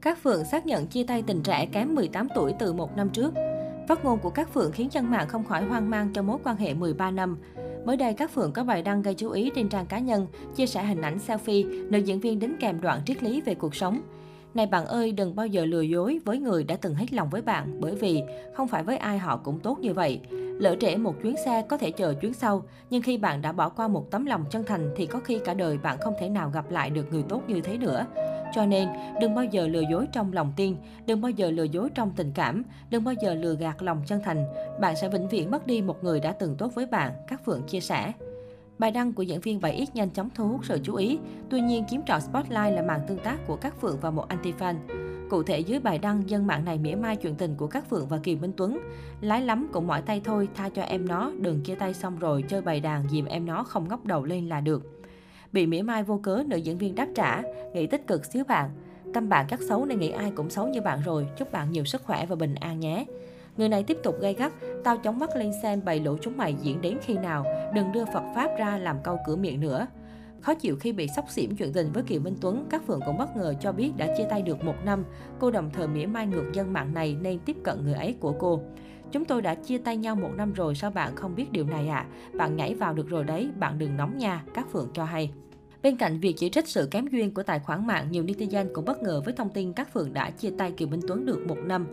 Các Phượng xác nhận chia tay tình trẻ kém 18 tuổi từ một năm trước. Phát ngôn của các Phượng khiến dân mạng không khỏi hoang mang cho mối quan hệ 13 năm. Mới đây, các Phượng có bài đăng gây chú ý trên trang cá nhân, chia sẻ hình ảnh selfie, nữ diễn viên đính kèm đoạn triết lý về cuộc sống. Này bạn ơi, đừng bao giờ lừa dối với người đã từng hết lòng với bạn, bởi vì không phải với ai họ cũng tốt như vậy. Lỡ trễ một chuyến xe có thể chờ chuyến sau, nhưng khi bạn đã bỏ qua một tấm lòng chân thành thì có khi cả đời bạn không thể nào gặp lại được người tốt như thế nữa. Cho nên, đừng bao giờ lừa dối trong lòng tin, đừng bao giờ lừa dối trong tình cảm, đừng bao giờ lừa gạt lòng chân thành. Bạn sẽ vĩnh viễn mất đi một người đã từng tốt với bạn, các Phượng chia sẻ. Bài đăng của diễn viên 7X nhanh chóng thu hút sự chú ý, tuy nhiên kiếm trọn spotlight là màn tương tác của các Phượng và một anti-fan. Cụ thể dưới bài đăng, dân mạng này mỉa mai chuyện tình của các Phượng và Kiều Minh Tuấn. Lái lắm cũng mỏi tay thôi, tha cho em nó, đừng chia tay xong rồi chơi bài đàn dìm em nó không ngóc đầu lên là được. Bị mỉa mai vô cớ, nữ diễn viên đáp trả, nghĩ tích cực xíu bạn. Tâm bạn chắc xấu nên nghĩ ai cũng xấu như bạn rồi, chúc bạn nhiều sức khỏe và bình an nhé. Người này tiếp tục gây gắt, tao chóng mắt lên xem bày lũ chúng mày diễn đến khi nào, đừng đưa Phật Pháp ra làm câu cửa miệng nữa. Khó chịu khi bị sốc xỉm chuyện tình với Kiều Minh Tuấn, các Phượng cũng bất ngờ cho biết đã chia tay được một năm. Cô đồng thời mỉa mai ngược dân mạng này nên tiếp cận người ấy của cô. Chúng tôi đã chia tay nhau một năm rồi, sao bạn không biết điều này ạ? À? Bạn nhảy vào được rồi đấy, bạn đừng nóng nha, các Phượng cho hay. Bên cạnh việc chỉ trích sự kém duyên của tài khoản mạng, nhiều netizen cũng bất ngờ với thông tin các Phượng đã chia tay Kiều Minh Tuấn được một năm.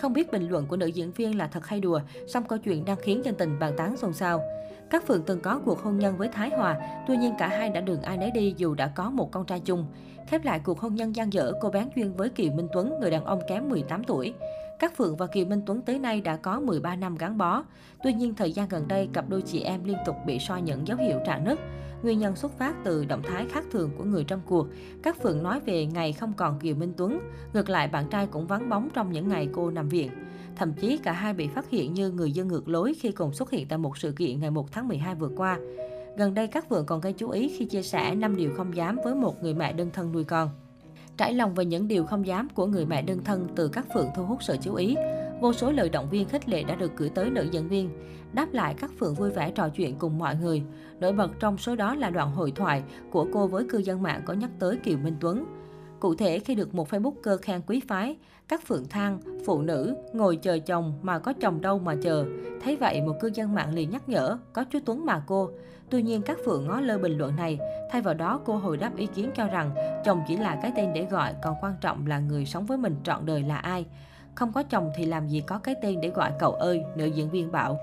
Không biết bình luận của nữ diễn viên là thật hay đùa, song câu chuyện đang khiến dân tình bàn tán xôn xao. Các Phượng từng có cuộc hôn nhân với Thái Hòa, tuy nhiên cả hai đã đường ai nấy đi dù đã có một con trai chung. Khép lại cuộc hôn nhân gian dở, cô bán duyên với Kiều Minh Tuấn, người đàn ông kém 18 tuổi. Các Phượng và Kiều Minh Tuấn tới nay đã có 13 năm gắn bó. Tuy nhiên, thời gian gần đây, cặp đôi chị em liên tục bị soi những dấu hiệu trạng nứt. Nguyên nhân xuất phát từ động thái khác thường của người trong cuộc. Các Phượng nói về ngày không còn Kiều Minh Tuấn. Ngược lại, bạn trai cũng vắng bóng trong những ngày cô nằm viện. Thậm chí cả hai bị phát hiện như người dân ngược lối khi cùng xuất hiện tại một sự kiện ngày 1 tháng 12 vừa qua. Gần đây, các Phượng còn gây chú ý khi chia sẻ 5 điều không dám với một người mẹ đơn thân nuôi con. Trải lòng về những điều không dám của người mẹ đơn thân từ các Phượng thu hút sự chú ý. Vô số lời động viên khích lệ đã được gửi tới nữ diễn viên. Đáp lại các Phượng vui vẻ trò chuyện cùng mọi người. Nổi bật trong số đó là đoạn hội thoại của cô với cư dân mạng có nhắc tới Kiều Minh Tuấn. Cụ thể, khi được một Facebooker khen quý phái, các phượng thang, phụ nữ ngồi chờ chồng mà có chồng đâu mà chờ. Thấy vậy, một cư dân mạng liền nhắc nhở, có chú Tuấn mà cô. Tuy nhiên, các phượng ngó lơ bình luận này. Thay vào đó, cô hồi đáp ý kiến cho rằng chồng chỉ là cái tên để gọi, còn quan trọng là người sống với mình trọn đời là ai. Không có chồng thì làm gì có cái tên để gọi cậu ơi, nữ diễn viên bảo.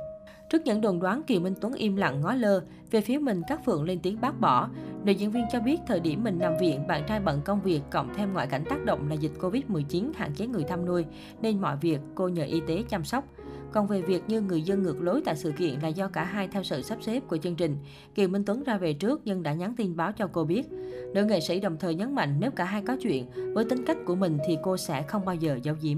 Trước những đồn đoán Kiều Minh Tuấn im lặng ngó lơ, về phía mình các Phượng lên tiếng bác bỏ. Nữ diễn viên cho biết thời điểm mình nằm viện, bạn trai bận công việc cộng thêm ngoại cảnh tác động là dịch Covid-19 hạn chế người thăm nuôi, nên mọi việc cô nhờ y tế chăm sóc. Còn về việc như người dân ngược lối tại sự kiện là do cả hai theo sự sắp xếp của chương trình. Kiều Minh Tuấn ra về trước nhưng đã nhắn tin báo cho cô biết. Nữ nghệ sĩ đồng thời nhấn mạnh nếu cả hai có chuyện, với tính cách của mình thì cô sẽ không bao giờ giấu giếm.